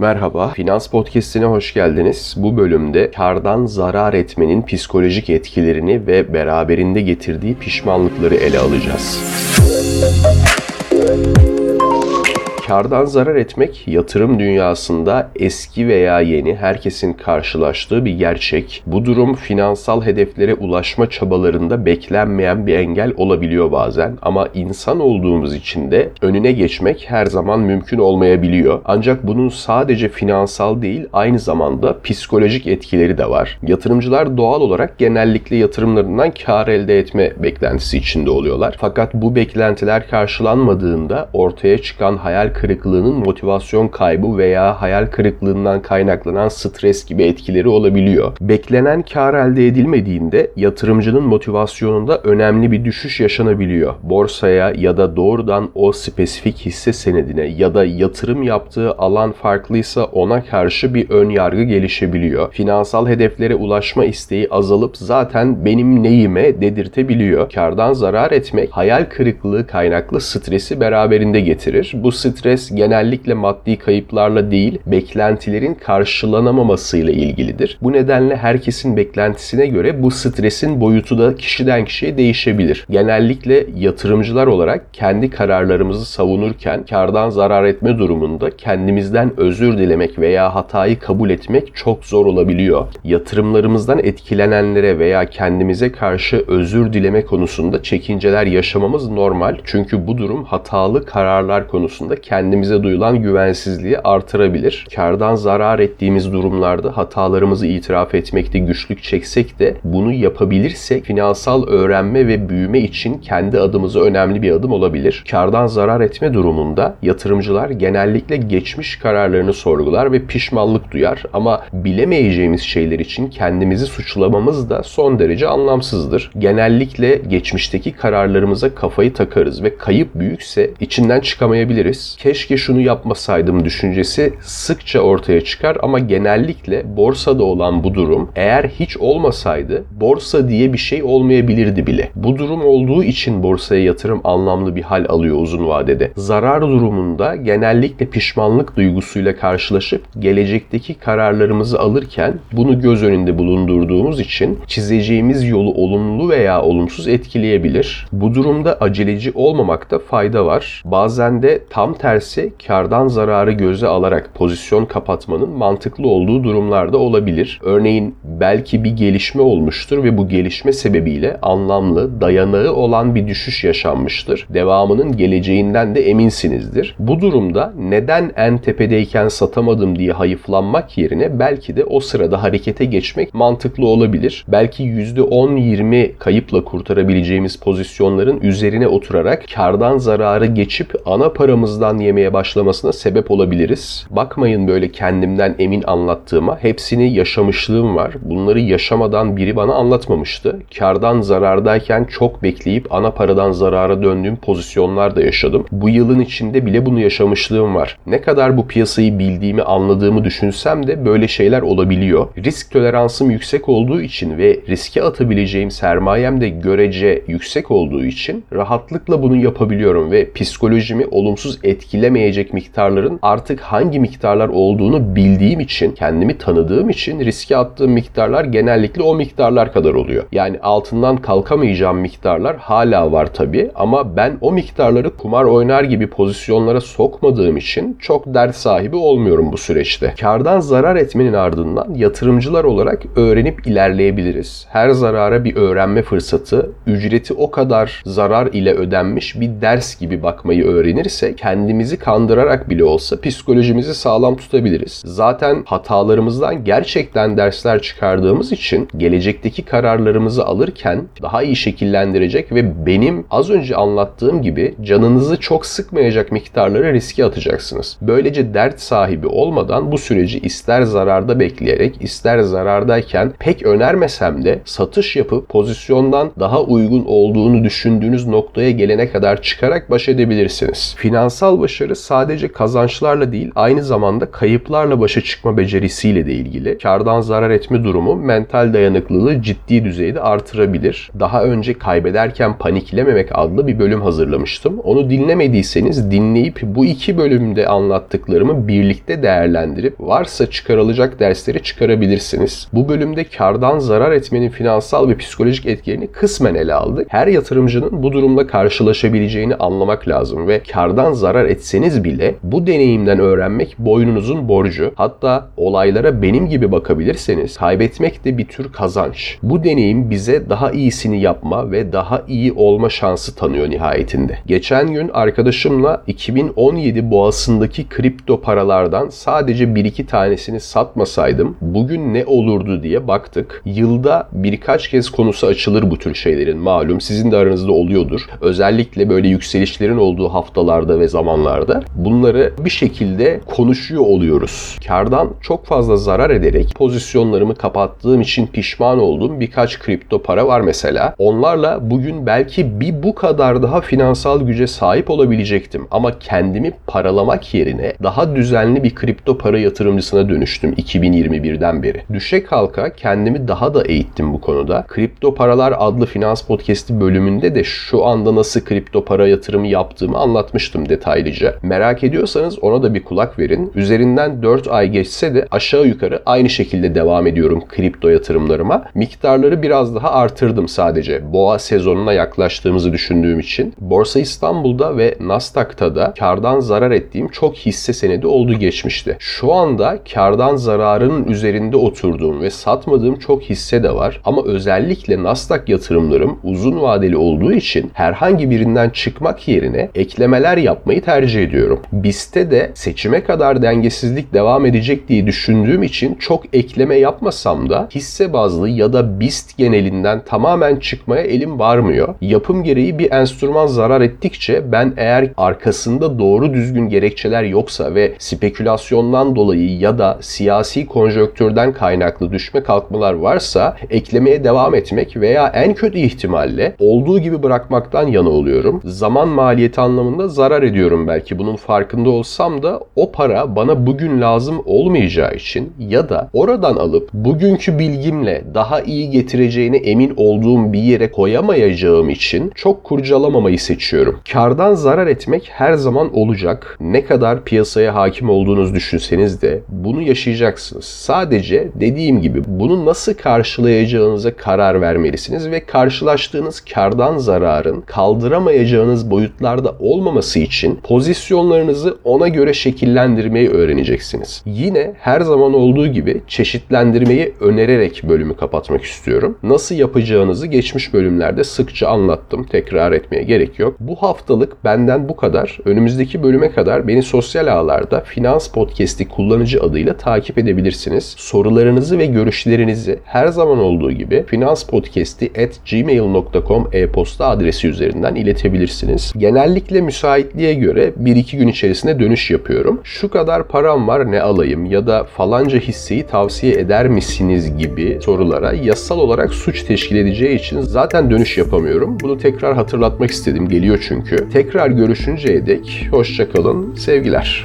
Merhaba, Finans Podcast'ine hoş geldiniz. Bu bölümde kardan zarar etmenin psikolojik etkilerini ve beraberinde getirdiği pişmanlıkları ele alacağız. Kardan zarar etmek yatırım dünyasında eski veya yeni herkesin karşılaştığı bir gerçek. Bu durum finansal hedeflere ulaşma çabalarında beklenmeyen bir engel olabiliyor bazen ama insan olduğumuz için de önüne geçmek her zaman mümkün olmayabiliyor. Ancak bunun sadece finansal değil aynı zamanda psikolojik etkileri de var. Yatırımcılar doğal olarak genellikle yatırımlarından kar elde etme beklentisi içinde oluyorlar. Fakat bu beklentiler karşılanmadığında ortaya çıkan hayal kırıklığının motivasyon kaybı veya hayal kırıklığından kaynaklanan stres gibi etkileri olabiliyor. Beklenen kar elde edilmediğinde yatırımcının motivasyonunda önemli bir düşüş yaşanabiliyor. Borsaya ya da doğrudan o spesifik hisse senedine ya da yatırım yaptığı alan farklıysa ona karşı bir ön yargı gelişebiliyor. Finansal hedeflere ulaşma isteği azalıp zaten benim neyime dedirtebiliyor. Kardan zarar etmek hayal kırıklığı kaynaklı stresi beraberinde getirir. Bu stres stres genellikle maddi kayıplarla değil, beklentilerin karşılanamamasıyla ilgilidir. Bu nedenle herkesin beklentisine göre bu stresin boyutu da kişiden kişiye değişebilir. Genellikle yatırımcılar olarak kendi kararlarımızı savunurken kardan zarar etme durumunda kendimizden özür dilemek veya hatayı kabul etmek çok zor olabiliyor. Yatırımlarımızdan etkilenenlere veya kendimize karşı özür dileme konusunda çekinceler yaşamamız normal. Çünkü bu durum hatalı kararlar konusunda kendimize duyulan güvensizliği artırabilir. Kardan zarar ettiğimiz durumlarda hatalarımızı itiraf etmekte güçlük çeksek de bunu yapabilirsek finansal öğrenme ve büyüme için kendi adımıza önemli bir adım olabilir. Kardan zarar etme durumunda yatırımcılar genellikle geçmiş kararlarını sorgular ve pişmanlık duyar ama bilemeyeceğimiz şeyler için kendimizi suçlamamız da son derece anlamsızdır. Genellikle geçmişteki kararlarımıza kafayı takarız ve kayıp büyükse içinden çıkamayabiliriz keşke şunu yapmasaydım düşüncesi sıkça ortaya çıkar ama genellikle borsada olan bu durum eğer hiç olmasaydı borsa diye bir şey olmayabilirdi bile. Bu durum olduğu için borsaya yatırım anlamlı bir hal alıyor uzun vadede. Zarar durumunda genellikle pişmanlık duygusuyla karşılaşıp gelecekteki kararlarımızı alırken bunu göz önünde bulundurduğumuz için çizeceğimiz yolu olumlu veya olumsuz etkileyebilir. Bu durumda aceleci olmamakta fayda var. Bazen de tam tersi tersi kardan zararı göze alarak pozisyon kapatmanın mantıklı olduğu durumlarda olabilir. Örneğin belki bir gelişme olmuştur ve bu gelişme sebebiyle anlamlı, dayanağı olan bir düşüş yaşanmıştır. Devamının geleceğinden de eminsinizdir. Bu durumda neden en tepedeyken satamadım diye hayıflanmak yerine belki de o sırada harekete geçmek mantıklı olabilir. Belki %10-20 kayıpla kurtarabileceğimiz pozisyonların üzerine oturarak kardan zararı geçip ana paramızdan yemeye başlamasına sebep olabiliriz. Bakmayın böyle kendimden emin anlattığıma. Hepsini yaşamışlığım var. Bunları yaşamadan biri bana anlatmamıştı. Kardan zarardayken çok bekleyip ana paradan zarara döndüğüm pozisyonlar da yaşadım. Bu yılın içinde bile bunu yaşamışlığım var. Ne kadar bu piyasayı bildiğimi, anladığımı düşünsem de böyle şeyler olabiliyor. Risk toleransım yüksek olduğu için ve riske atabileceğim sermayem de görece yüksek olduğu için rahatlıkla bunu yapabiliyorum ve psikolojimi olumsuz etkilemiyor etkilemeyecek miktarların artık hangi miktarlar olduğunu bildiğim için, kendimi tanıdığım için riske attığım miktarlar genellikle o miktarlar kadar oluyor. Yani altından kalkamayacağım miktarlar hala var tabii ama ben o miktarları kumar oynar gibi pozisyonlara sokmadığım için çok dert sahibi olmuyorum bu süreçte. Kardan zarar etmenin ardından yatırımcılar olarak öğrenip ilerleyebiliriz. Her zarara bir öğrenme fırsatı, ücreti o kadar zarar ile ödenmiş bir ders gibi bakmayı öğrenirse kendimizi kendimizi kandırarak bile olsa psikolojimizi sağlam tutabiliriz. Zaten hatalarımızdan gerçekten dersler çıkardığımız için gelecekteki kararlarımızı alırken daha iyi şekillendirecek ve benim az önce anlattığım gibi canınızı çok sıkmayacak miktarları riske atacaksınız. Böylece dert sahibi olmadan bu süreci ister zararda bekleyerek ister zarardayken pek önermesem de satış yapıp pozisyondan daha uygun olduğunu düşündüğünüz noktaya gelene kadar çıkarak baş edebilirsiniz. Finansal baş başarı sadece kazançlarla değil aynı zamanda kayıplarla başa çıkma becerisiyle de ilgili. Kardan zarar etme durumu mental dayanıklılığı ciddi düzeyde artırabilir. Daha önce kaybederken paniklememek adlı bir bölüm hazırlamıştım. Onu dinlemediyseniz dinleyip bu iki bölümde anlattıklarımı birlikte değerlendirip varsa çıkarılacak dersleri çıkarabilirsiniz. Bu bölümde kardan zarar etmenin finansal ve psikolojik etkilerini kısmen ele aldık. Her yatırımcının bu durumla karşılaşabileceğini anlamak lazım ve kardan zarar etseniz bile bu deneyimden öğrenmek boynunuzun borcu. Hatta olaylara benim gibi bakabilirseniz kaybetmek de bir tür kazanç. Bu deneyim bize daha iyisini yapma ve daha iyi olma şansı tanıyor nihayetinde. Geçen gün arkadaşımla 2017 boğasındaki kripto paralardan sadece 1-2 tanesini satmasaydım bugün ne olurdu diye baktık. Yılda birkaç kez konusu açılır bu tür şeylerin malum. Sizin de aranızda oluyordur. Özellikle böyle yükselişlerin olduğu haftalarda ve zamanlarda bunları bir şekilde konuşuyor oluyoruz. Kardan çok fazla zarar ederek pozisyonlarımı kapattığım için pişman olduğum birkaç kripto para var mesela. Onlarla bugün belki bir bu kadar daha finansal güce sahip olabilecektim ama kendimi paralamak yerine daha düzenli bir kripto para yatırımcısına dönüştüm 2021'den beri. Düşe kalka kendimi daha da eğittim bu konuda. Kripto Paralar adlı finans podcast'i bölümünde de şu anda nasıl kripto para yatırımı yaptığımı anlatmıştım detaylıca. Merak ediyorsanız ona da bir kulak verin. Üzerinden 4 ay geçse de aşağı yukarı aynı şekilde devam ediyorum kripto yatırımlarıma. Miktarları biraz daha artırdım sadece. Boğa sezonuna yaklaştığımızı düşündüğüm için. Borsa İstanbul'da ve Nasdaq'ta da kardan zarar ettiğim çok hisse senedi oldu geçmişte. Şu anda kardan zararının üzerinde oturduğum ve satmadığım çok hisse de var. Ama özellikle Nasdaq yatırımlarım uzun vadeli olduğu için herhangi birinden çıkmak yerine eklemeler yapmayı tercih ediyorum. BIST'te de seçime kadar dengesizlik devam edecek diye düşündüğüm için çok ekleme yapmasam da hisse bazlı ya da BIST genelinden tamamen çıkmaya elim varmıyor. Yapım gereği bir enstrüman zarar ettikçe ben eğer arkasında doğru düzgün gerekçeler yoksa ve spekülasyondan dolayı ya da siyasi konjonktürden kaynaklı düşme kalkmalar varsa eklemeye devam etmek veya en kötü ihtimalle olduğu gibi bırakmaktan yana oluyorum. Zaman maliyeti anlamında zarar ediyorum belki bunun farkında olsam da o para bana bugün lazım olmayacağı için ya da oradan alıp bugünkü bilgimle daha iyi getireceğine emin olduğum bir yere koyamayacağım için çok kurcalamamayı seçiyorum. Kardan zarar etmek her zaman olacak. Ne kadar piyasaya hakim olduğunuz düşünseniz de bunu yaşayacaksınız. Sadece dediğim gibi bunu nasıl karşılayacağınıza karar vermelisiniz ve karşılaştığınız kardan zararın kaldıramayacağınız boyutlarda olmaması için pozisyonlarınızı ona göre şekillendirmeyi öğreneceksiniz. Yine her zaman olduğu gibi çeşitlendirmeyi önererek bölümü kapatmak istiyorum. Nasıl yapacağınızı geçmiş bölümlerde sıkça anlattım. Tekrar etmeye gerek yok. Bu haftalık benden bu kadar. Önümüzdeki bölüme kadar beni sosyal ağlarda Finans Podcast'i kullanıcı adıyla takip edebilirsiniz. Sorularınızı ve görüşlerinizi her zaman olduğu gibi finanspodcast'i at gmail.com e-posta adresi üzerinden iletebilirsiniz. Genellikle müsaitliğe göre 1-2 gün içerisinde dönüş yapıyorum. Şu kadar param var ne alayım ya da falanca hisseyi tavsiye eder misiniz gibi sorulara yasal olarak suç teşkil edeceği için zaten dönüş yapamıyorum. Bunu tekrar hatırlatmak istedim. Geliyor çünkü. Tekrar görüşünceye dek hoşçakalın. Sevgiler.